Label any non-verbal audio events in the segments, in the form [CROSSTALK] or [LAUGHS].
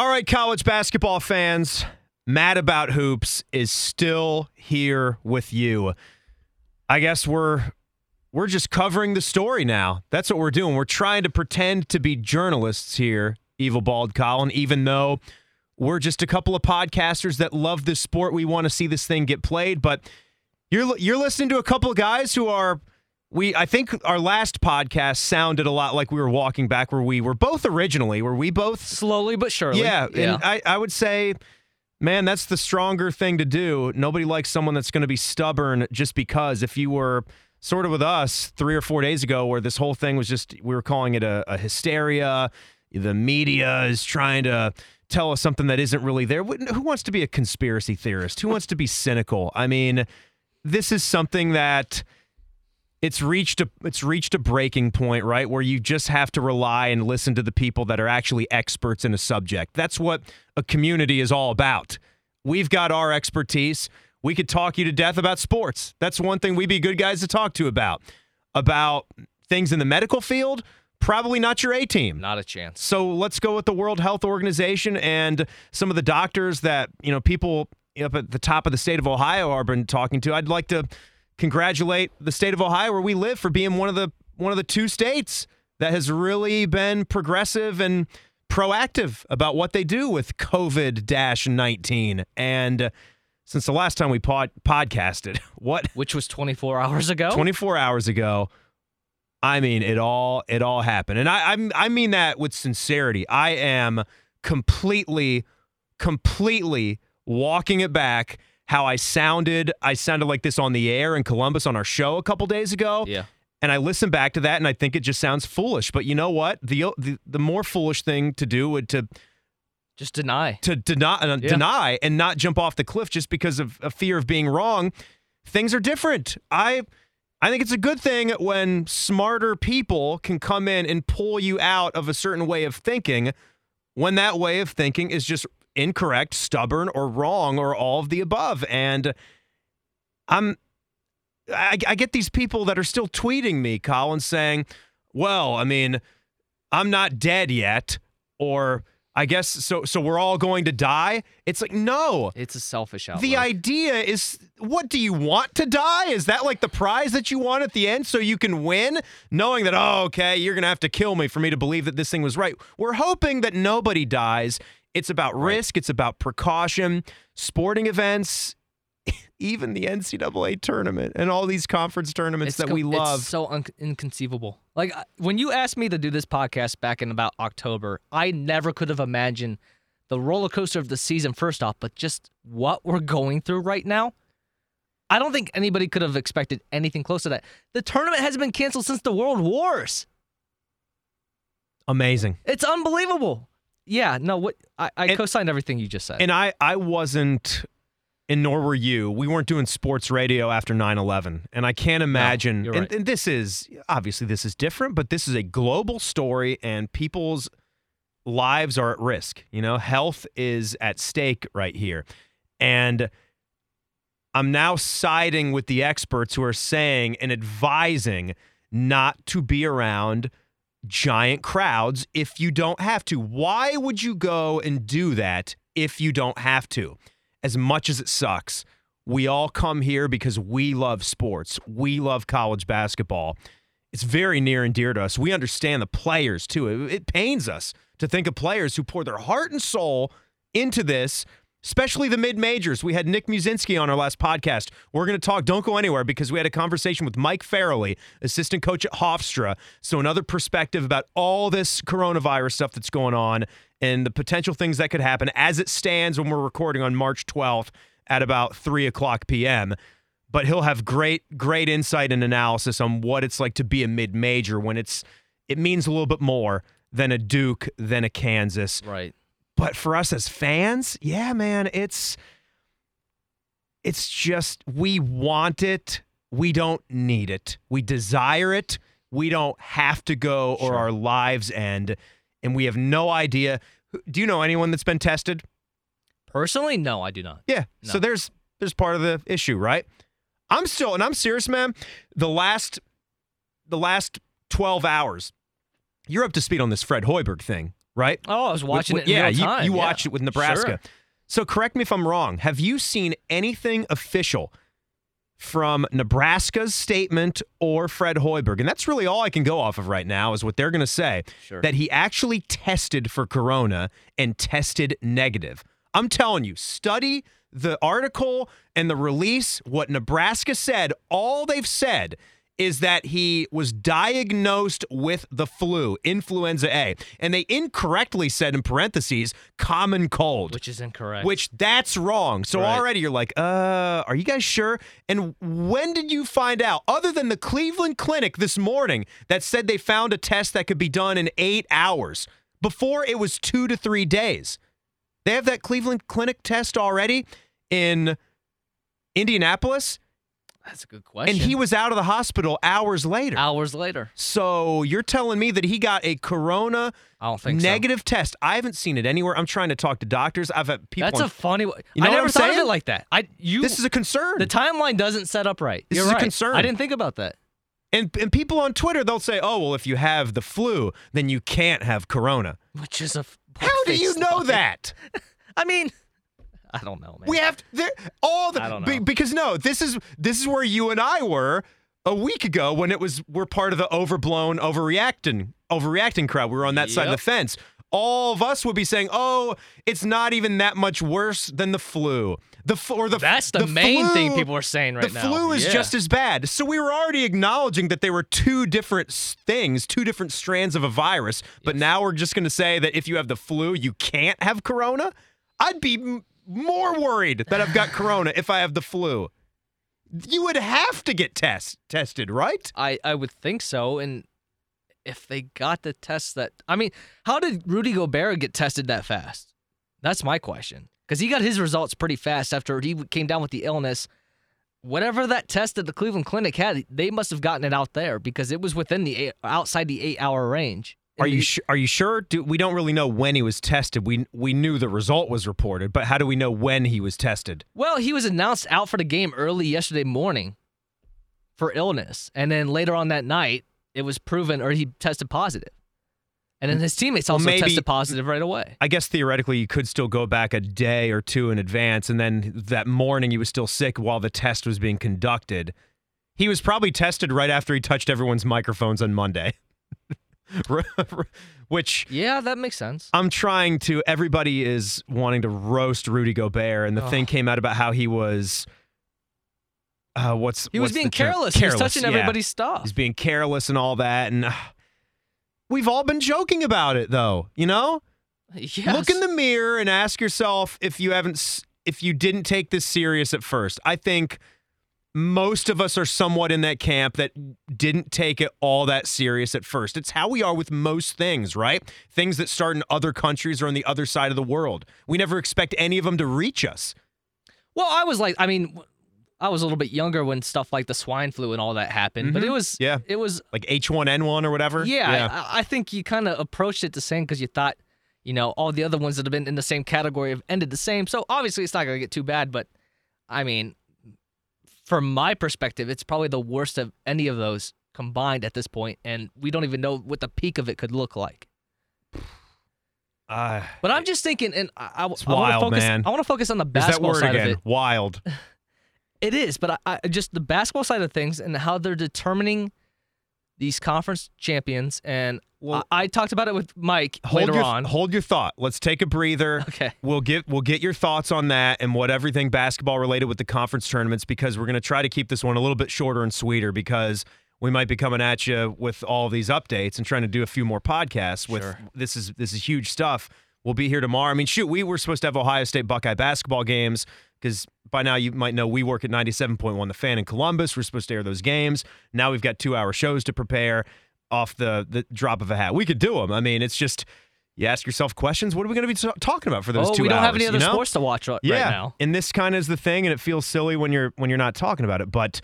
All right, college basketball fans, Mad About Hoops is still here with you. I guess we're we're just covering the story now. That's what we're doing. We're trying to pretend to be journalists here, Evil Bald Colin, even though we're just a couple of podcasters that love this sport. We want to see this thing get played, but you're you're listening to a couple of guys who are we I think our last podcast sounded a lot like we were walking back where we were both originally, where we both slowly but surely. Yeah, and I, I would say, man, that's the stronger thing to do. Nobody likes someone that's going to be stubborn just because. If you were sort of with us three or four days ago, where this whole thing was just we were calling it a, a hysteria. The media is trying to tell us something that isn't really there. Who wants to be a conspiracy theorist? Who wants to be cynical? I mean, this is something that it's reached a it's reached a breaking point, right? Where you just have to rely and listen to the people that are actually experts in a subject. That's what a community is all about. We've got our expertise. We could talk you to death about sports. That's one thing we'd be good guys to talk to about. About things in the medical field, probably not your A team. Not a chance. So let's go with the World Health Organization and some of the doctors that, you know, people up at the top of the state of Ohio are been talking to. I'd like to congratulate the state of Ohio where we live for being one of the one of the two states that has really been progressive and proactive about what they do with COVID-19 and uh, since the last time we pod- podcasted, [LAUGHS] what which was 24 hours ago? 24 hours ago. I mean, it all it all happened. And I I, I mean that with sincerity. I am completely completely walking it back how I sounded. I sounded like this on the air in Columbus on our show a couple days ago. Yeah. And I listened back to that and I think it just sounds foolish. But you know what? The the, the more foolish thing to do would to just deny. To deny uh, yeah. deny and not jump off the cliff just because of a fear of being wrong. Things are different. I I think it's a good thing when smarter people can come in and pull you out of a certain way of thinking when that way of thinking is just incorrect, stubborn, or wrong, or all of the above. And I'm, I, I get these people that are still tweeting me, Colin, saying, well, I mean, I'm not dead yet, or I guess so. So we're all going to die. It's like no. It's a selfish outlook. The idea is, what do you want to die? Is that like the prize that you want at the end, so you can win, knowing that oh, okay, you're gonna have to kill me for me to believe that this thing was right. We're hoping that nobody dies, it's about risk, it's about precaution. Sporting events, [LAUGHS] even the NCAA tournament and all these conference tournaments it's that we love. so un- inconceivable. Like when you asked me to do this podcast back in about October, I never could have imagined the roller coaster of the season, first off, but just what we're going through right now. I don't think anybody could have expected anything close to that. The tournament has been canceled since the World Wars. Amazing. It's unbelievable. Yeah, no, what I, I and, co-signed everything you just said. And I I wasn't and nor were you. We weren't doing sports radio after 9/11. And I can't imagine no, and, right. and this is obviously this is different, but this is a global story and people's lives are at risk. You know, health is at stake right here. And I'm now siding with the experts who are saying and advising not to be around giant crowds if you don't have to. Why would you go and do that if you don't have to? As much as it sucks, we all come here because we love sports. We love college basketball. It's very near and dear to us. We understand the players too. It, it pains us to think of players who pour their heart and soul into this especially the mid majors. We had Nick Muszynski on our last podcast. We're going to talk, don't go anywhere, because we had a conversation with Mike Farrelly, assistant coach at Hofstra. So, another perspective about all this coronavirus stuff that's going on and the potential things that could happen as it stands when we're recording on March 12th at about 3 o'clock p.m. But he'll have great, great insight and analysis on what it's like to be a mid major when it's it means a little bit more than a Duke, than a Kansas. Right. But for us as fans, yeah, man, it's it's just we want it. We don't need it. We desire it. We don't have to go or our lives end. And we have no idea. Do you know anyone that's been tested? Personally, no, I do not. Yeah. No. So there's there's part of the issue, right? I'm still and I'm serious, man. The last the last 12 hours, you're up to speed on this Fred Hoiberg thing right? Oh, I was watching With- it in yeah, you, you yeah. watched it with Nebraska. Sure. So correct me if I'm wrong. Have you seen anything official from Nebraska's statement or Fred Hoiberg? And that's really all I can go off of right now is what they're going to say Sure. that he actually tested for corona and tested negative. I'm telling you, study the article and the release. What Nebraska said, all they've said is that he was diagnosed with the flu, influenza A. And they incorrectly said in parentheses, common cold. Which is incorrect. Which that's wrong. So Right. already you're like, uh, are you guys sure? And when did you find out? Other than the Cleveland Clinic this morning that said they found a test that could be done in eight hours. Before it was two to three days. They have that Cleveland Clinic test already in Indianapolis, That's a good question. and he was out of the hospital hours later. hours later. So you're telling me that he got a corona I don't think so. negative test? I haven't seen it anywhere. I'm trying to talk to doctors. I've had people. That's on- a funny. one. You know I never thought of it like that. I you. this is a concern. the timeline doesn't set up right. This You're is a concern. I didn't think about that. And and people on Twitter they'll say, "Oh, well, if you have the flu, then you can't have corona." Which is a. How do you know that? [LAUGHS] I mean, [LAUGHS] I don't know, man. We have to, all the I don't be- because no, this is this is where you and I were a week ago when it was we're part of the overblown, overreacting, overreacting crowd. We were on that side of the fence. All of us would be saying, "Oh, it's not even that much worse than the flu." The f- or the That's the, main flu- thing people are saying right the now. The flu is Yeah. just as bad. So we were already acknowledging that they were two different things, two different strands of a virus. But now we're just going to say that if you have the flu, you can't have corona. I'd be more worried that I've got [LAUGHS] corona if I have the flu. You would have to get test tested, right? I, I would think so. And if they got the test that, I mean, how did Rudy Gobert get tested that fast? That's my question. Because he got his results pretty fast after he came down with the illness. Whatever that test that the Cleveland Clinic had, they must have gotten it out there because it was within the eight, outside the eight hour range. Are you su- are you sure? Do, we don't really know when he was tested. We we knew the result was reported, but how do we know when he was tested? Well, he was announced out for the game early yesterday morning for illness. And then later on that night, it was proven or he tested positive. And then his teammates Well, also maybe- tested positive right away. I guess theoretically you could still go back a day or two in advance, and then that morning he was still sick while the test was being conducted. He was probably tested right after he touched everyone's microphones on Monday. [LAUGHS] [LAUGHS] Which Yeah, that makes sense. I'm trying to. Everybody is wanting to roast Rudy Gobert, and the thing came out about how he was. Uh, what's He was what's being careless. He was touching yeah. everybody's stuff. He's being careless and all that, and uh, we've all been joking about it, though. You know, Yes. Look in the mirror and ask yourself if you haven't if you didn't take this serious at first. I think most of us are somewhat in that camp that didn't take it all that serious at first. It's how we are with most things, right? Things that start in other countries or on the other side of the world. We never expect any of them to reach us. Well, I was like, I mean, I was a little bit younger when stuff like the swine flu and all that happened, but it Mhm. was, Yeah. it was, Like H1N1 or whatever. yeah. I, I think you kind of approached it the same because you thought, you know, all the other ones that have been in the same category have ended the same. So obviously, it's not going to get too bad. But I mean, from my perspective, it's probably the worst of any of those combined at this point, and we don't even know what the peak of it could look like. Uh, But I'm just thinking, and I, I, I want to focus. man. I want to focus on the basketball word side again. of it. Wild. [LAUGHS] It is, but I, I just the basketball side of things and how they're determining these conference champions. And Well- I, I talked about it with Mike Hold later your, on. hold your thought. Let's take a breather. Okay. We'll get we'll get your thoughts on that and what everything basketball related with the conference tournaments because we're going to try to keep this one a little bit shorter and sweeter because we might be coming at you with all these updates and trying to do a few more podcasts with Sure. this is this is huge stuff. We'll be here tomorrow. I mean, shoot, we were supposed to have Ohio State Buckeye basketball games because by now you might know we work at 97.1 The Fan in Columbus. We're supposed to air those games. Now we've got two hour shows to prepare off the, the drop of a hat. We could do them. I mean, it's just you ask yourself questions. What are we going to be talking about for those oh, two we don't hours? have any other you know? sports to watch right, yeah. now. And this kind of is the thing, and it feels silly when you're when you're not talking about it. But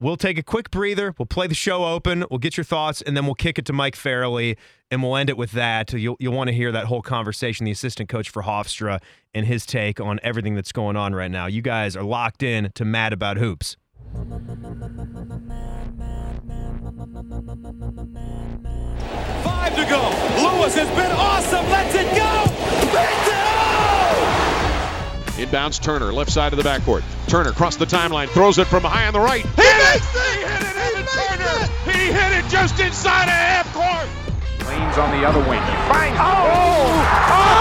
we'll take a quick breather. We'll play the show open. We'll get your thoughts, and then we'll kick it to Mike Farrelly, and we'll end it with that. You'll you'll want to hear that whole conversation, the assistant coach for Hofstra, and his take on everything that's going on right now. You guys are locked in to Mad About Hoops. Five to go. Lewis has been awesome. Let's it go. Makes it. Oh! Inbounds Turner, left side of the backcourt. Turner across the timeline, throws it from high on the right. He, he makes it! He hit it, Evan Turner! It. He hit it just inside of half court. Lane's on the other wing. He finds. Oh! Oh!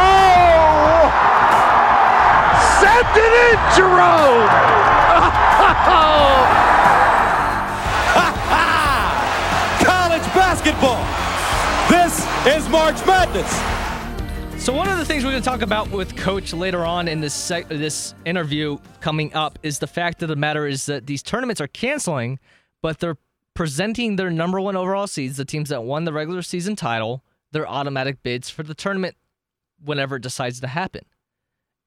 oh! Oh! Sent it in, Jerome! College [LAUGHS] oh! Basketball. This is March Madness. So one of the things we're going to talk about with Coach later on in this this interview coming up is the fact of the matter is that these tournaments are canceling, but they're presenting their number one overall seeds, the teams that won the regular season title, their automatic bids for the tournament whenever it decides to happen.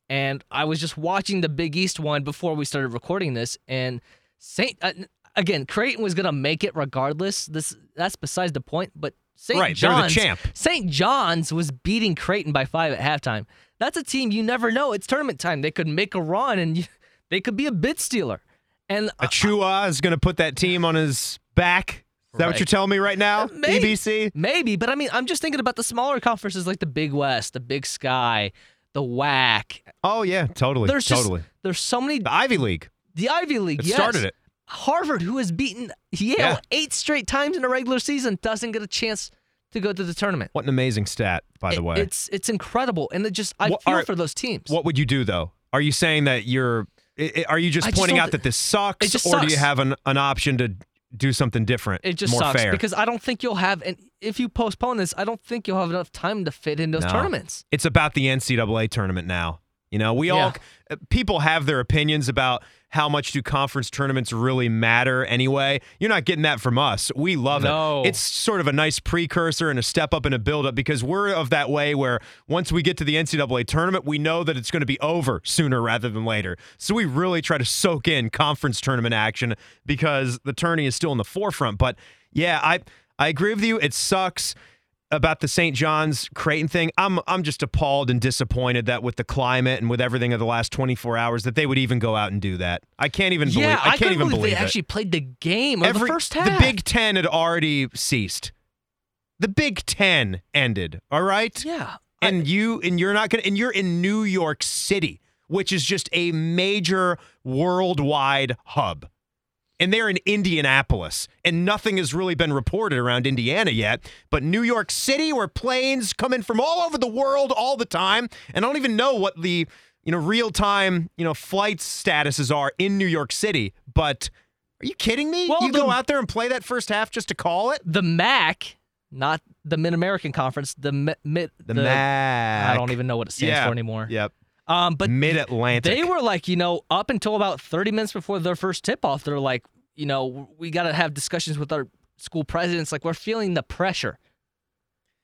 And I was just watching the Big East one before we started recording this, and Saint uh, again Creighton was going to make it regardless. This that's besides the point, but St. Right, they're the John's, champ. St. John's was beating Creighton by five at halftime. That's a team you never know. It's tournament time. They could make a run and you, [LAUGHS] they could be a bid stealer. And uh, Achua is going to put that team on his back. Is that what you're telling me right now? maybe, EBC? maybe, but I mean, I'm just thinking about the smaller conferences like the Big West, the Big Sky, the WAC. Oh yeah, totally, There's totally. just there's so many. the Ivy League. The Ivy League It yes. started it. Harvard, who has beaten Yale Yeah. eight straight times in a regular season, doesn't get a chance to go to the tournament. What an amazing stat, by the It- way. it's it's incredible, and it just I What- feel are- for those teams. What would you do though? Are you saying that you're? Are you just I just pointing don't out that this sucks, just or do you have an, an option to do something different? It just more sucks fair? because I don't think you'll have, and if you postpone this, I don't think you'll have enough time to fit in those No. tournaments. it's about the NCAA tournament now. You know, we Yeah. all uh, people have their opinions about how much do conference tournaments really matter anyway. You're not getting that from us. We love No. it. It's sort of a nice precursor and a step up and a build up because we're of that way where once we get to the NCAA tournament, we know that it's going to be over sooner rather than later. So we really try to soak in conference tournament action because the tourney is still in the forefront. But yeah, I I agree with you. It sucks about the St. John's Creighton thing. I'm I'm just appalled and disappointed that with the climate and with everything of the last 24 hours that they would even go out and do that. I can't even believe. yeah, I can't even believe believe they it. actually played the game Every the first half. the Big Ten had already ceased. The Big Ten ended. All right. yeah, And you and you're not gonna and you're in New York City, which is just a major worldwide hub. And they're in Indianapolis, and nothing has really been reported around Indiana yet. But New York City, where planes come in from all over the world all the time, and I don't even know what the you know real time you know flight statuses are in New York City. But are you kidding me? Well, you the- go out there and play that first half just to call it the MAC, not the Mid American Conference, the Mi- mid the, MAC. I don't even know what it stands Yeah. for anymore. Yep, Um, but Mid Atlantic. They were like, you know, up until about 30 minutes before their first tip off, they're like, you know, we got to have discussions with our school presidents. Like, we're feeling the pressure.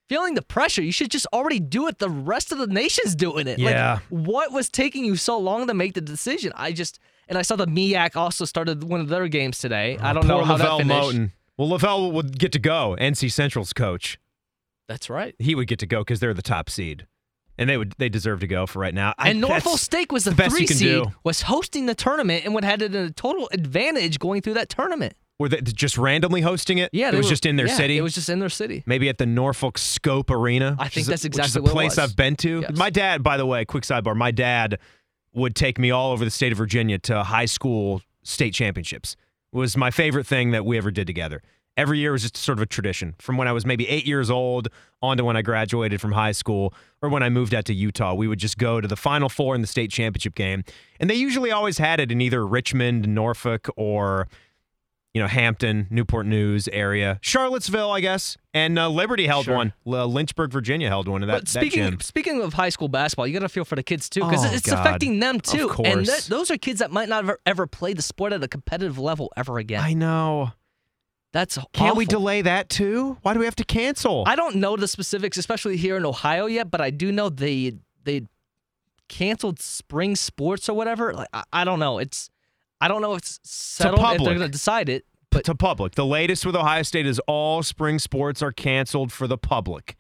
Feeling the pressure. You should just already do it. The rest of the nation's doing it. Yeah. Like, what was taking you so long to make the decision? I just, and I saw the MEAC also started one of their games today. I don't know how LeVelle that finished. Moton. Well, LeVelle would get to go. NC Central's coach. That's right. He would get to go because they're the top seed, and they would they deserve to go for right now. I- And Norfolk State was the, the three seed, do. was hosting the tournament and would had a total advantage going through that tournament. Were they just randomly hosting it? Yeah, it was were- just in their yeah, city. It was just in their city. maybe at the Norfolk Scope Arena. I think is a- that's which is a place. I've been to. Yes. My dad, by the way, quick sidebar. My dad would take me all over the state of Virginia to high school state championships. It was my favorite thing that we ever did together. Every year was just sort of a tradition. From when I was maybe eight years old on to when I graduated from high school or when I moved out to Utah, we would just go to the Final Four in the state championship game. And they usually always had it in either Richmond, Norfolk, or you know, Hampton, Newport News area, Charlottesville, I guess, and uh, Liberty held Sure. one. L- Lynchburg, Virginia held one. in That, But speaking that speaking of high school basketball, you got to feel for the kids too because Oh, it's God. affecting them Of too. And course. th- those are kids that might not ever, ever play the sport at a competitive level ever again. I know. That's Can't we delay that too? Why do we have to cancel? I don't know the specifics, especially here in Ohio yet, but I do know they they canceled spring sports or whatever. Like I, I don't know. It's I don't know if it's settled if public. they're going to decide it. But to public. The latest with Ohio State is all spring sports are canceled for the public.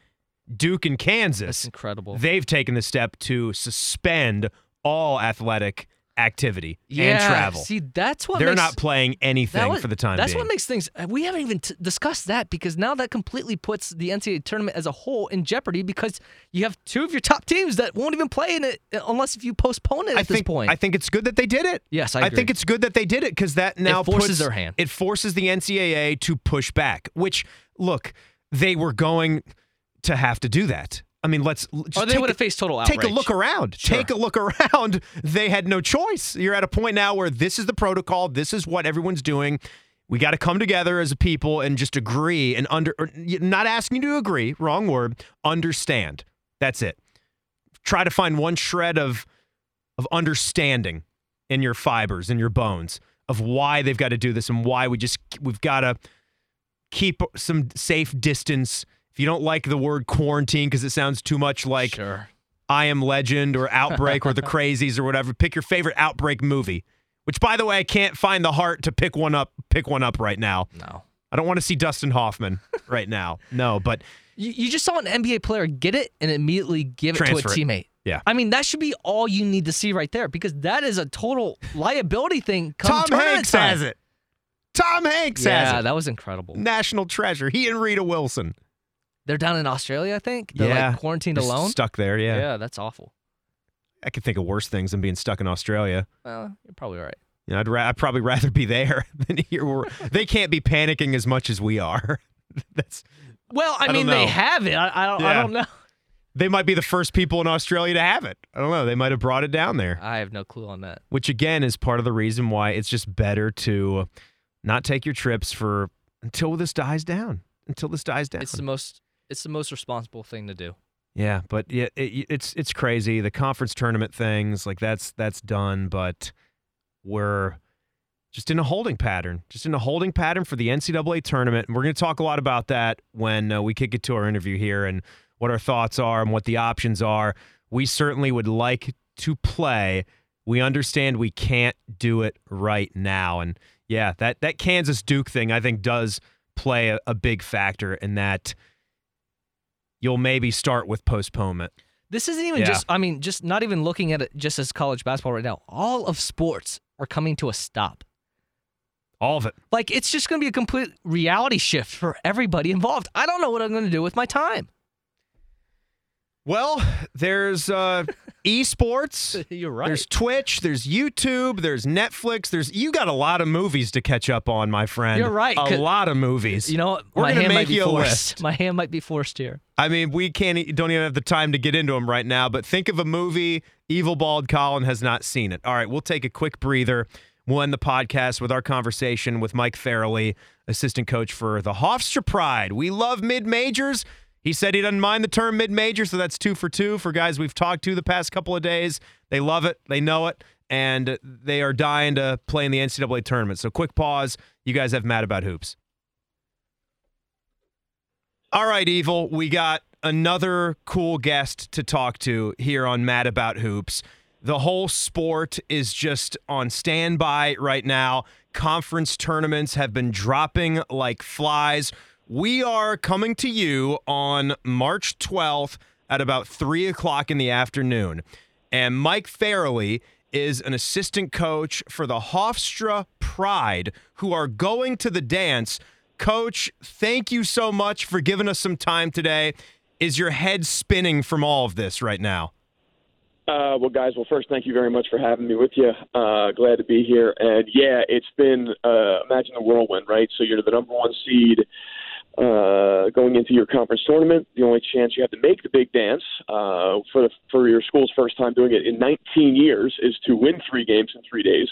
Duke and that's Kansas, incredible. they've taken the step to suspend all athletic activity yeah, and travel. See, that's what They're makes, not playing anything was- for the time That's being. what makes things. We haven't even t- discussed that because now that completely puts the NCAA tournament as a whole in jeopardy because you have two of your top teams that won't even play in it uh, unless if you postpone it at I this think point. I think it's good that they did it. Yes, I I think it's good that they did it because that now forces puts- their hand. It forces the NCAA to push back. Which look, they were going to have to do that. I mean, let's just or they take would a- have faced total Take a look around. Sure. Take a look [LAUGHS] around. They had no choice. You're at a point now where this is the protocol. This is what everyone's doing. We got to come together as a people and just agree and under. Not asking you to agree. Wrong word. Understand. That's it. Try to find one shred of of understanding in your fibers, in your bones, of why they've got to do this and why we just we've got to keep some safe distance. If you don't like the word quarantine because it sounds too much like sure. I Am Legend or Outbreak or The [LAUGHS] Crazies or whatever. Pick your favorite Outbreak movie. Which, by the way, I can't find the heart to pick one up. Pick one up right now. No. I don't want to see Dustin Hoffman [LAUGHS] right now. No, but You, you just saw an NBA player get it and immediately give it to a teammate. Yeah. I mean, that should be all you need to see right there because that is a total liability thing. Tom Hanks time. has it. Tom Hanks has Yeah, it. that was incredible. National treasure. He and Rita Wilson. They're down in Australia, I think. They're yeah, like quarantined Just alone. Stuck there. Yeah. yeah, that's awful. I could think of worse things than being stuck in Australia. Well, you're probably right. You know, I'd, ra- I'd probably rather be there [LAUGHS] than here. Where they can't be panicking as much as we are. [LAUGHS] That's Well, I, I mean, they have it. I, I don't. I don't know. they might be the first people in Australia to have it. I don't know. They might have brought it down there. I have no clue on that. which again is part of the reason why it's just better to not take your trips for until this dies down. Until this dies down. It's the most. It's the most responsible thing to do. yeah, but yeah, it, it's it's crazy. The conference tournament things like that's that's done, but we're just in a holding pattern. Just in a holding pattern for the NCAA tournament, and we're going to talk a lot about that when uh, we kick it to our interview here and what our thoughts are and what the options are. We certainly would like to play. We understand we can't do it right now, and yeah, that that Kansas Duke thing I think does play a, a big factor in that. You'll maybe start with postponement. This isn't even Yeah. just. I mean, just not even looking at it just as college basketball right now. All of sports are coming to a stop. All of it. Like it's just going to be a complete reality shift for everybody involved. I don't know what I'm going to do with my time. Well, there's uh, esports. [LAUGHS] You're right. There's Twitch, there's YouTube, there's Netflix, there's you got a lot of movies to catch up on, my friend. You're right, A lot of movies. you know, what? We're my hand make might be forced. list. [LAUGHS] My hand might be forced here. I mean, we can't don't even have the time to get into them right now, but think of a movie Evil Bald Colin has not seen it. All right, we'll take a quick breather. We'll end the podcast with our conversation with Mike Farrelly, assistant coach for the Hofstra Pride. We love mid majors. He said he doesn't mind the term mid major, so that's two for two for guys we've talked to the past couple of days. They love it, they know it, and they are dying to play in the NCAA tournament. So, quick pause. You guys have Mad About Hoops. All right, Evil, we got another cool guest to talk to here on Mad About Hoops. The whole sport is just on standby right now. Conference tournaments have been dropping like flies. We are coming to you on March 12th at about 3 o'clock in the afternoon. And Mike Farrelly is an assistant coach for the Hofstra Pride, who are going to the dance. Coach, thank you so much for giving us some time today. Is your head spinning from all of this right now? Uh, well, guys, well, first, thank you very much for having me with you. Uh, glad to be here. And yeah, it's been, uh, imagine the whirlwind, right? So you're the number one seed uh, going into your conference tournament. The only chance you have to make the big dance uh, for, the, for your school's first time doing it in 19 years is to win three games in three days.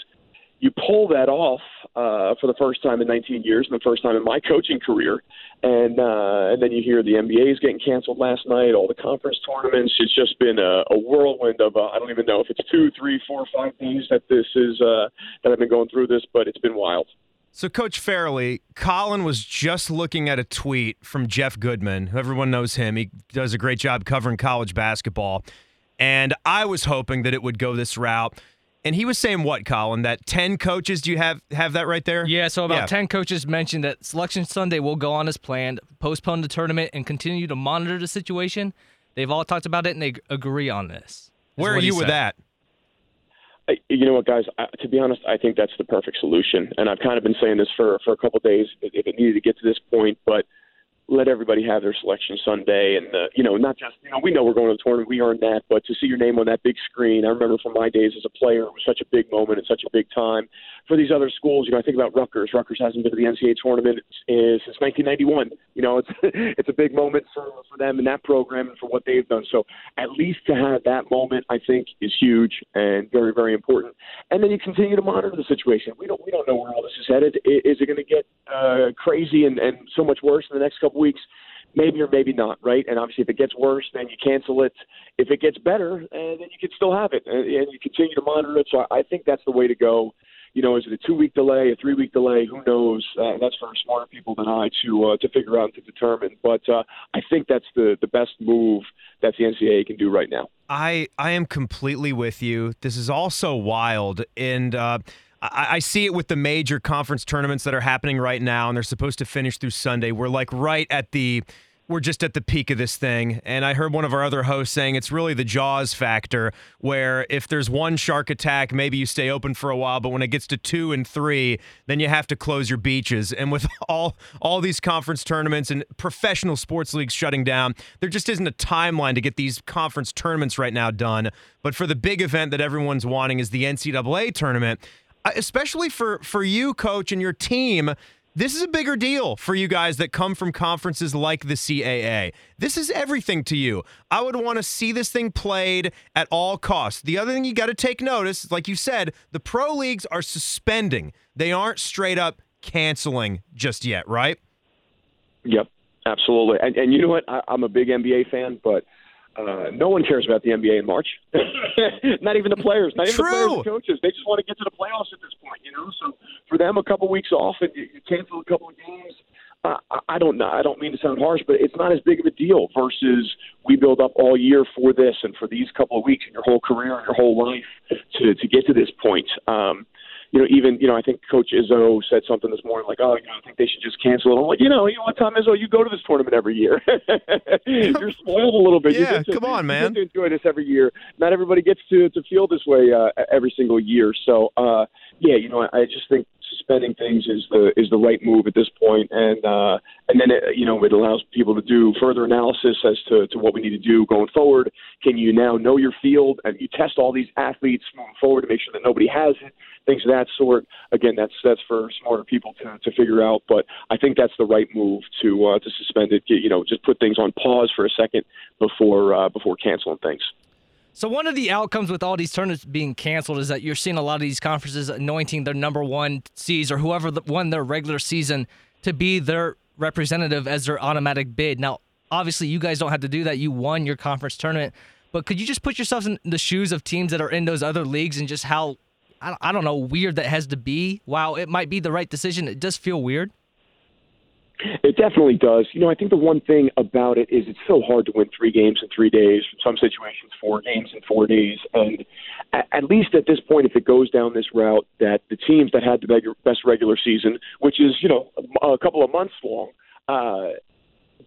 You pull that off uh, for the first time in 19 years and the first time in my coaching career, and uh, and then you hear the NBA is getting canceled last night. All the conference tournaments. It's just been a, a whirlwind of uh, I don't even know if it's two, three, four, five days that this is uh, that I've been going through this, but it's been wild. So, Coach Farrelly, Colin was just looking at a tweet from Jeff Goodman, everyone knows him. He does a great job covering college basketball. And I was hoping that it would go this route. And he was saying what, Colin? That 10 coaches, do you have have that right there? Yeah, so about Yeah. 10 coaches mentioned that Selection Sunday will go on as planned, postpone the tournament, and continue to monitor the situation. They've all talked about it and they agree on this. Where are you with that? You know what, guys? I, to be honest, I think that's the perfect solution, and I've kind of been saying this for for a couple of days if it needed to get to this point, but let everybody have their selection Sunday, and uh, you know, not just you know, we know we're going to the tournament, we earned that, but to see your name on that big screen, I remember from my days as a player, it was such a big moment and such a big time for these other schools. You know, I think about Rutgers. Rutgers hasn't been to the NCAA tournament since 1991. You know, it's [LAUGHS] it's a big moment for for them in that program and for what they've done. So at least to have that moment, I think, is huge and very very important. And then you continue to monitor the situation. We don't we don't know where all this is headed. Is it going to get uh, crazy and, and so much worse in the next couple weeks? maybe or maybe not, right? And obviously, if it gets worse, then you cancel it. If it gets better, uh, then you can still have it, and, and you continue to monitor it. So I think that's the way to go you know, is it a two week delay, a three week delay? Who knows? Uh, that's for smarter people than I to uh, to figure out and to determine. But uh, I think that's the the best move that the NCAA can do right now. I I am completely with you. This is all so wild, and uh, I, I see it with the major conference tournaments that are happening right now, and they're supposed to finish through Sunday. We're like right at the we're just at the peak of this thing. And I heard one of our other hosts saying it's really the Jaws factor, where if there's one shark attack, maybe you stay open for a while, but when it gets to two and three, then you have to close your beaches. And with [LAUGHS] all all these conference tournaments and professional sports leagues shutting down, there just isn't a timeline to get these conference tournaments right now done. But for the big event that everyone's wanting is the NCAA tournament, especially for for you, coach, and your team this is a bigger deal for you guys that come from conferences like the CAA. This is everything to you. I would want to see this thing played at all costs. The other thing you got to take notice, like you said, the pro leagues are suspending. They aren't straight up canceling just yet, right? Yep, absolutely. And, and you know what? I, I'm a big NBA fan, but – uh, no one cares about the NBA in March. [LAUGHS] not even the players, not even True. the players and coaches. They just want to get to the playoffs at this point, you know. So for them, a couple weeks off and you, cancel a couple of games. Uh, I don't know. I don't mean to sound harsh, but it's not as big of a deal versus we build up all year for this and for these couple of weeks in your whole career and your whole life to to get to this point. Um, you know, even you know, I think Coach Izzo said something this morning like, "Oh, you know, I think they should just cancel it." I'm like, you know, you know what, Tom Izzo, you go to this tournament every year. [LAUGHS] You're spoiled a little bit. Yeah, you to, come on, man. You enjoy this every year. Not everybody gets to to feel this way uh, every single year. So, uh, yeah, you know, I just think suspending things is the is the right move at this point, and uh, and then it, you know it allows people to do further analysis as to, to what we need to do going forward. Can you now know your field and you test all these athletes moving forward to make sure that nobody has it, things of that sort. Again, that's that's for smarter people to, to figure out, but I think that's the right move to uh, to suspend it. You know, just put things on pause for a second before uh, before canceling things. So one of the outcomes with all these tournaments being canceled is that you're seeing a lot of these conferences anointing their number one seeds or whoever won their regular season to be their representative as their automatic bid. Now, obviously, you guys don't have to do that. You won your conference tournament, but could you just put yourself in the shoes of teams that are in those other leagues and just how I don't know weird that has to be? While it might be the right decision, it does feel weird. It definitely does. You know, I think the one thing about it is it's so hard to win three games in three days. In some situations, four games in four days. And at, at least at this point, if it goes down this route, that the teams that had the best regular season, which is you know a couple of months long, uh,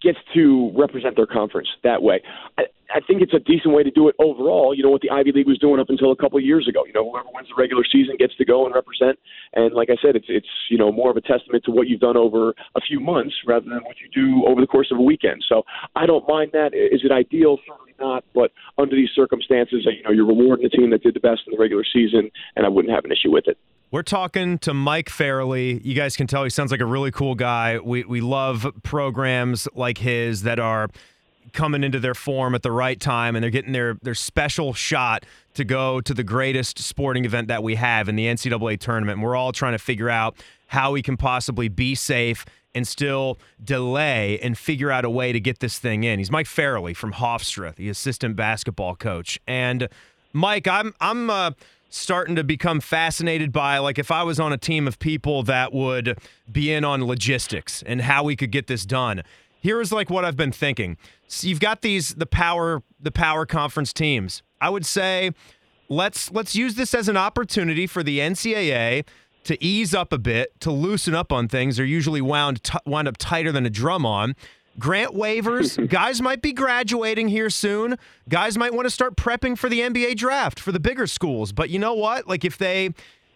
gets to represent their conference that way. I, I think it's a decent way to do it overall. You know what the Ivy League was doing up until a couple of years ago. You know, whoever wins the regular season gets to go and represent. And like I said, it's it's you know more of a testament to what you've done over a few months rather than what you do over the course of a weekend. So I don't mind that. Is it ideal? Certainly not. But under these circumstances, you know, you're rewarding the team that did the best in the regular season, and I wouldn't have an issue with it. We're talking to Mike Farrelly. You guys can tell he sounds like a really cool guy. We we love programs like his that are coming into their form at the right time and they're getting their their special shot to go to the greatest sporting event that we have in the NCAA tournament. And we're all trying to figure out how we can possibly be safe and still delay and figure out a way to get this thing in. He's Mike Farrelly from Hofstra, the assistant basketball coach. And Mike, I'm I'm uh, starting to become fascinated by like if I was on a team of people that would be in on logistics and how we could get this done. Here's like what I've been thinking. So you've got these the power the power conference teams. I would say let's let's use this as an opportunity for the NCAA to ease up a bit, to loosen up on things. They're usually wound t- wound up tighter than a drum on. Grant waivers. [LAUGHS] Guys might be graduating here soon. Guys might want to start prepping for the NBA draft for the bigger schools. But you know what? Like if they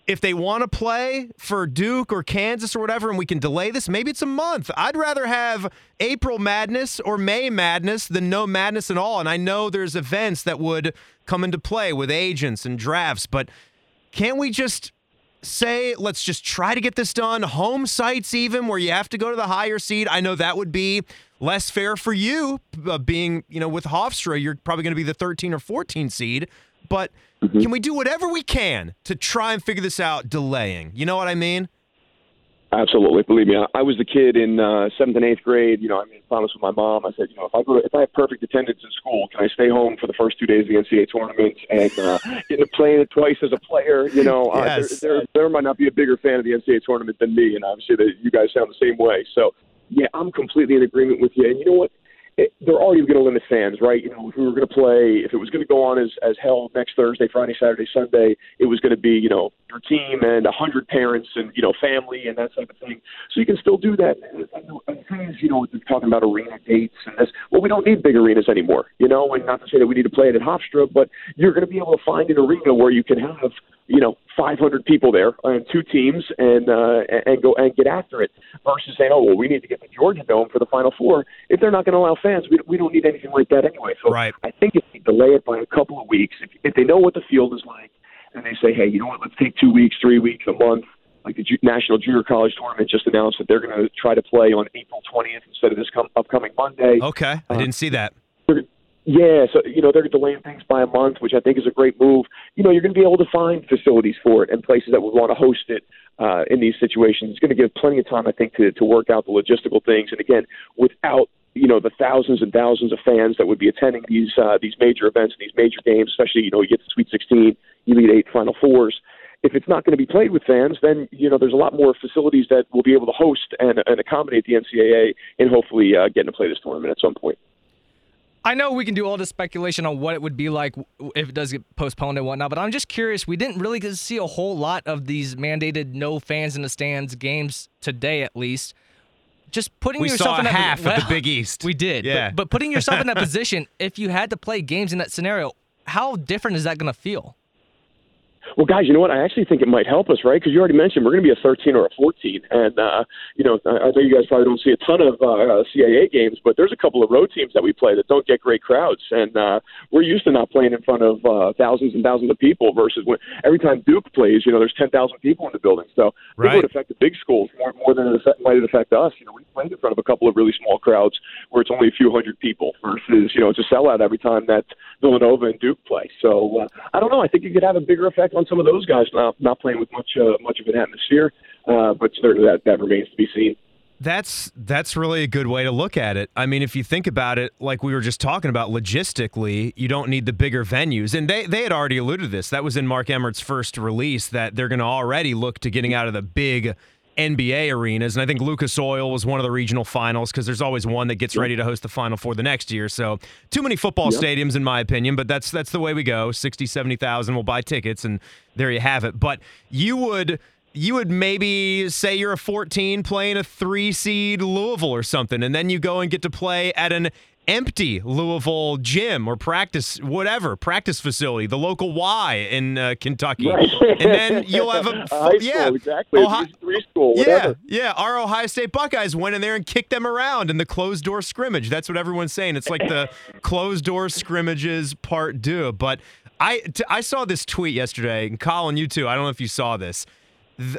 if they want to play for Duke or Kansas or whatever, and we can delay this, maybe it's a month. I'd rather have April madness or May madness than no madness at all. And I know there's events that would come into play with agents and drafts, but can't we just say let's just try to get this done. Home sites even where you have to go to the higher seed. I know that would be less fair for you uh, being you know with hofstra you're probably going to be the 13 or 14 seed. But mm-hmm. can we do whatever we can to try and figure this out delaying? You know what i mean Absolutely, believe me. I was the kid in uh, seventh and eighth grade. You know, I made promise with my mom. I said, you know, if I go, to, if I have perfect attendance in school, can I stay home for the first two days of the NCAA tournament and uh, [LAUGHS] get to play it twice as a player? You know, uh, yes. there, there, there might not be a bigger fan of the NCAA tournament than me, and obviously that you guys sound the same way. So, yeah, I'm completely in agreement with you. And you know what? It, they're already going to limit fans, right? You know, if we were going to play, if it was going to go on as as hell next Thursday, Friday, Saturday, Sunday, it was going to be you know your team and a hundred parents and you know family and that type of thing. So you can still do that. And the thing you know, they're talking about arena dates and this. Well, we don't need big arenas anymore, you know. And not to say that we need to play it at Hofstra, but you're going to be able to find an arena where you can have you know 500 people there and two teams and uh, and go and get after it versus saying oh well we need to get the Georgia Dome for the Final Four if they're not going to allow fans we we don't need anything like that anyway so right. I think if they delay it by a couple of weeks if, if they know what the field is like and they say hey you know what let's take two weeks three weeks a month like the National Junior College Tournament just announced that they're going to try to play on April 20th instead of this com- upcoming Monday. Okay, I uh, didn't see that. Yeah, so you know they're delaying things by a month, which I think is a great move. You know, you're going to be able to find facilities for it and places that would want to host it uh, in these situations. It's going to give plenty of time, I think, to to work out the logistical things. And again, without you know the thousands and thousands of fans that would be attending these uh, these major events, and these major games, especially you know you get the Sweet 16, Elite Eight, Final Fours. If it's not going to be played with fans, then you know there's a lot more facilities that will be able to host and, and accommodate the NCAA and hopefully uh, getting to play this tournament at some point. I know we can do all this speculation on what it would be like if it does get postponed and whatnot, but I'm just curious. We didn't really get to see a whole lot of these mandated no fans in the stands games today, at least. Just putting we yourself saw in that half well, of the Big East. We did, yeah. But, but putting yourself in that [LAUGHS] position, if you had to play games in that scenario, how different is that going to feel? Well, guys, you know what? I actually think it might help us, right? Because you already mentioned we're going to be a 13 or a 14, and uh, you know, I, I know you guys probably don't see a ton of uh, CAA games, but there's a couple of road teams that we play that don't get great crowds, and uh, we're used to not playing in front of uh, thousands and thousands of people. Versus when every time Duke plays, you know, there's 10,000 people in the building, so right. it would affect the big schools more, more than it affect, might it affect us. You know, we played in front of a couple of really small crowds where it's only a few hundred people versus you know it's a sellout every time that Villanova and Duke play. So uh, I don't know. I think it could have a bigger effect on some of those guys not not playing with much uh, much of an atmosphere. Uh, but certainly that that remains to be seen. That's that's really a good way to look at it. I mean, if you think about it, like we were just talking about, logistically, you don't need the bigger venues, and they they had already alluded to this. That was in Mark Emmert's first release that they're going to already look to getting out of the big NBA arenas. And I think Lucas Oil was one of the regional finals because there's always one that gets ready to host the final for the next year. So too many football yep. stadiums, in my opinion, but that's that's the way we go. 60, 70,000 will buy tickets, and there you have it. But you would you would maybe say you're a 14 playing a three seed Louisville or something, and then you go and get to play at an empty Louisville gym or practice, whatever, practice facility, the local Y in uh, Kentucky. Right. And then you'll have a, [LAUGHS] yeah, school, exactly. Ohio, three school, whatever. Yeah, yeah. Our Ohio State Buckeyes went in there and kicked them around in the closed door scrimmage. That's what everyone's saying. It's like the [LAUGHS] closed door scrimmages part two. But I, t- I saw this tweet yesterday, and Colin, you too. I don't know if you saw this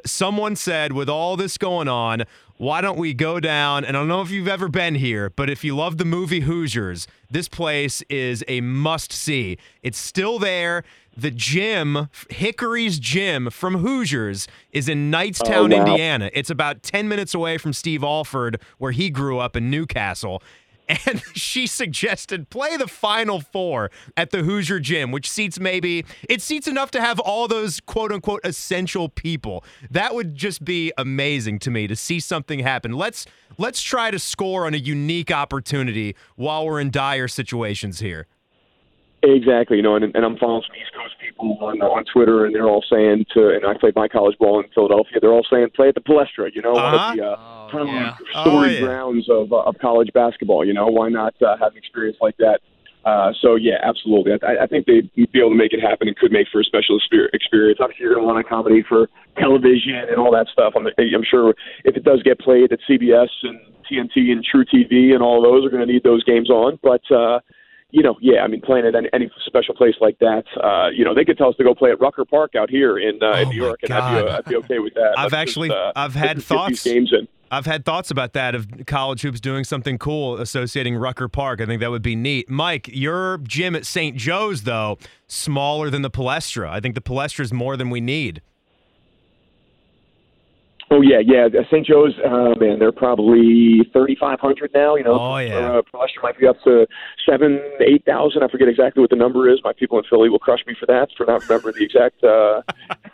someone said, with all this going on, why don't we go down? And I don't know if you've ever been here, but if you love the movie Hoosiers, this place is a must see. It's still there. The gym, Hickory's gym from Hoosiers, is in Knightstown, oh, wow. Indiana. It's about 10 minutes away from Steve Alford, where he grew up in New Castle and [LAUGHS] she suggested play the final four at the Hoosier Gym, which seats maybe it seats enough to have all those quote unquote essential people. That would just be amazing to me to see something happen. Let's let's try to score on a unique opportunity while we're in dire situations here. Exactly, you know, and, and I'm following some East Coast people on on Twitter, and they're all saying to, and I played my college ball in Philadelphia. They're all saying play at the Palestra, you know, one Uh-huh. of the uh, Oh, kind of yeah. storied Oh, yeah. grounds of uh, of college basketball. You know, why not uh, have an experience like that? Uh, so yeah, absolutely. I, I think they'd be able to make it happen and could make for a special exper- experience. Obviously, you're going to want to accommodate for television and all that stuff. I'm, I'm sure if it does get played at CBS and TNT and truTV and all those are going to need those games on. But uh, you know, yeah, I mean, playing at any, any special place like that, uh, you know, they could tell us to go play at Rucker Park out here in, uh, Oh, in New York, and I'd be, uh, I'd be okay with that. I've Let's actually- just, uh, I've had thoughts. games in. I've had thoughts about that of college hoops doing something cool associating Rucker Park. I think that would be neat. Mike, your gym at St. Joe's, though, smaller than the Palestra. I think the Palestra is more than we need. Oh yeah, yeah. St. Joe's, uh, man, they're probably thirty five hundred now. You know, Oh, yeah. Uh, Palestra might be up to seven, eight thousand. I forget exactly what the number is. My people in Philly will crush me for that for not remembering the exact uh,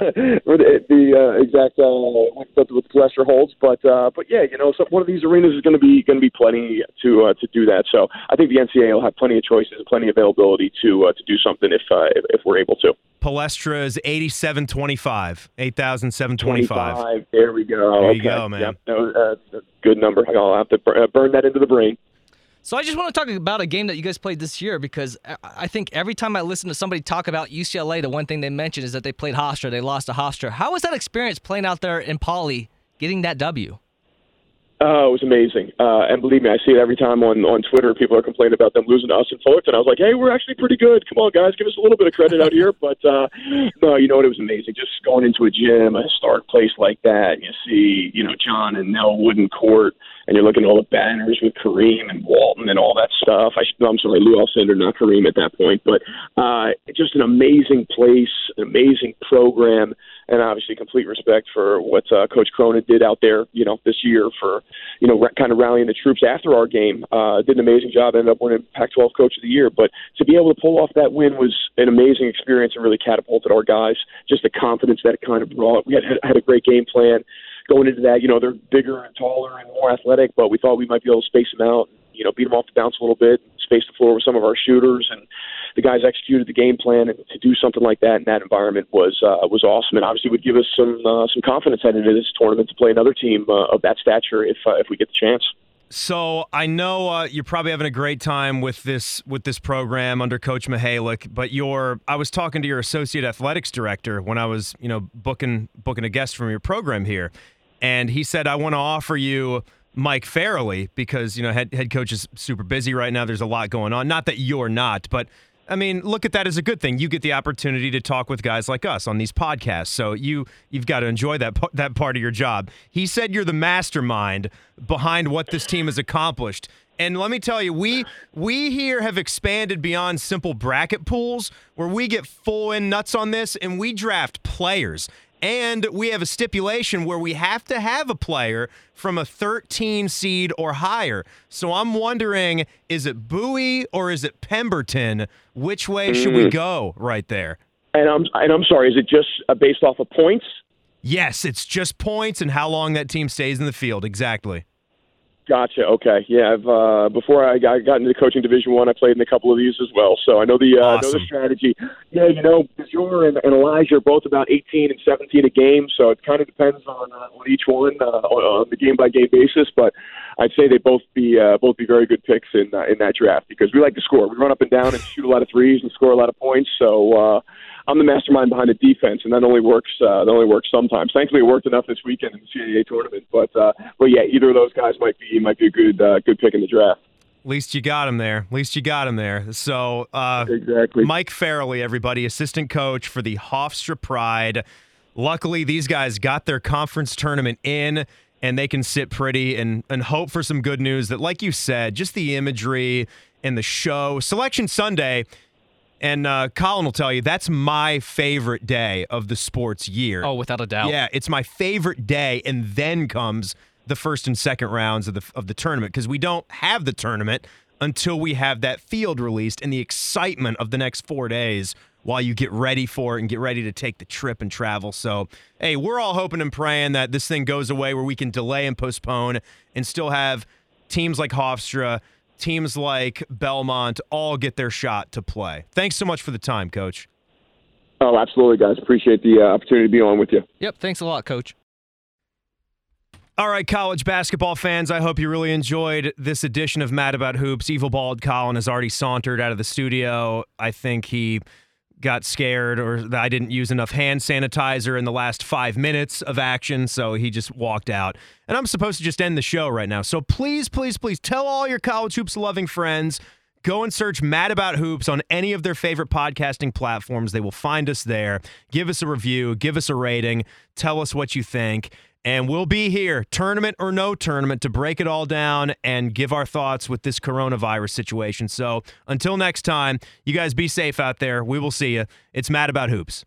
[LAUGHS] or the, the uh, exact uh, what, what the Palestra holds. But uh, but yeah, you know, so one of these arenas is going to be going to be plenty to uh, to do that. So I think the NCAA will have plenty of choices, plenty of availability to uh, to do something if, uh, if if we're able to. Palestra is 8725, 8,725. 25. There we go. There you okay. go, man. Yep. No, uh, that's a good number. I'll have to bur- uh, burn that into the brain. So I just want to talk about a game that you guys played this year because I- I think every time I listen to somebody talk about UCLA, the one thing they mention is that they played Hofstra. They lost to Hofstra. How was that experience playing out there in Pauley, getting that W? Oh, it was amazing. Uh, and believe me, I see it every time on, on Twitter. People are complaining about them losing to us in Fullerton. I was like, hey, we're actually pretty good. Come on, guys, give us a little bit of credit out here. [LAUGHS] But uh, no, you know what? It was amazing. Just going into a gym, a historic place like that, and you see, you know, John and Nell Wooden Court, and you're looking at all the banners with Kareem and Walton and all that stuff. I, I'm sorry, Lou Alcindor, not Kareem at that point. But uh, just an amazing place, an amazing program and obviously complete respect for what uh, Coach Cronin did out there, you know, this year for, you know, kind of rallying the troops after our game. Uh, did an amazing job, ended up winning Pac-12 Coach of the Year. But to be able to pull off that win was an amazing experience and really catapulted our guys. Just the confidence that it kind of brought. We had had a great game plan going into that. You know, they're bigger and taller and more athletic, but we thought we might be able to space them out. You know, beat them off the bounce a little bit, space the floor with some of our shooters, and the guys executed the game plan. And to do something like that in that environment was uh, was awesome, and obviously would give us some uh, some confidence heading into this tournament to play another team uh, of that stature if uh, if we get the chance. So I know uh, you're probably having a great time with this with this program under Coach Mihalich, but your I was talking to your associate athletics director when I was you know booking booking a guest from your program here, and he said I want to offer you Mike Farrelly because you know head head coach is super busy right now. There's a lot going on. Not that you're not, but I mean, look at that as a good thing. You get the opportunity to talk with guys like us on these podcasts. So you you've got to enjoy that that part of your job. He said you're the mastermind behind what this team has accomplished. And let me tell you, we we here have expanded beyond simple bracket pools where we get full in nuts on this and we draft players. And we have a stipulation where we have to have a player from a 13 seed or higher. So I'm wondering is it Buie or is it Pemberton? Which way should we go right there? And I'm and I'm sorry, is it just uh, based off of points? Yes, it's just points and how long that team stays in the field. Exactly. Gotcha. Okay. Yeah. I've uh, before I got, got into coaching Division One, I, played in a couple of these as well. So I know the uh, know the strategy. Yeah. You know, Bajor and, and Elijah are both about 18 and 17 a game, so it kind of depends on uh, on each one uh, on, on the game by game basis. But I'd say they both be uh, both be very good picks in uh, in that draft because we like to score. We run up and down and shoot a lot of threes and score a lot of points. So. uh I'm the mastermind behind the defense, and that only works. Uh, that only works sometimes. Thankfully, it worked enough this weekend in the CAA tournament. But, uh, but yeah, either of those guys might be might be a good uh, good pick in the draft. At least you got him there. At least you got him there. So, uh, Exactly. Mike Farrelly, everybody, assistant coach for the Hofstra Pride. Luckily, these guys got their conference tournament in, and they can sit pretty and and hope for some good news. That, like you said, just the imagery and the show. Selection Sunday, and uh, Colin will tell you that's my favorite day of the sports year. Oh, without a doubt. Yeah, it's my favorite day, and then comes the first and second rounds of the of the tournament because we don't have the tournament until we have that field released and the excitement of the next four days while you get ready for it and get ready to take the trip and travel. So, hey, we're all hoping and praying that this thing goes away where we can delay and postpone and still have teams like Hofstra teams like Belmont all get their shot to play. Thanks so much for the time, Coach. Oh, absolutely, guys. Appreciate the uh, opportunity to be on with you. Yep. Thanks a lot, Coach. All right, college basketball fans, I hope you really enjoyed this edition of Mad About Hoops. Evil Bald Colin has already sauntered out of the studio. I think he got scared or I didn't use enough hand sanitizer in the last five minutes of action, so he just walked out. And I'm supposed to just end the show right now. So please, please, please tell all your college hoops loving friends. Go and search Mad About Hoops on any of their favorite podcasting platforms. They will find us there. Give us a review, give us a rating, tell us what you think. And we'll be here, tournament or no tournament, to break it all down and give our thoughts with this coronavirus situation. So until next time, you guys be safe out there. We will see you. It's Mad About Hoops.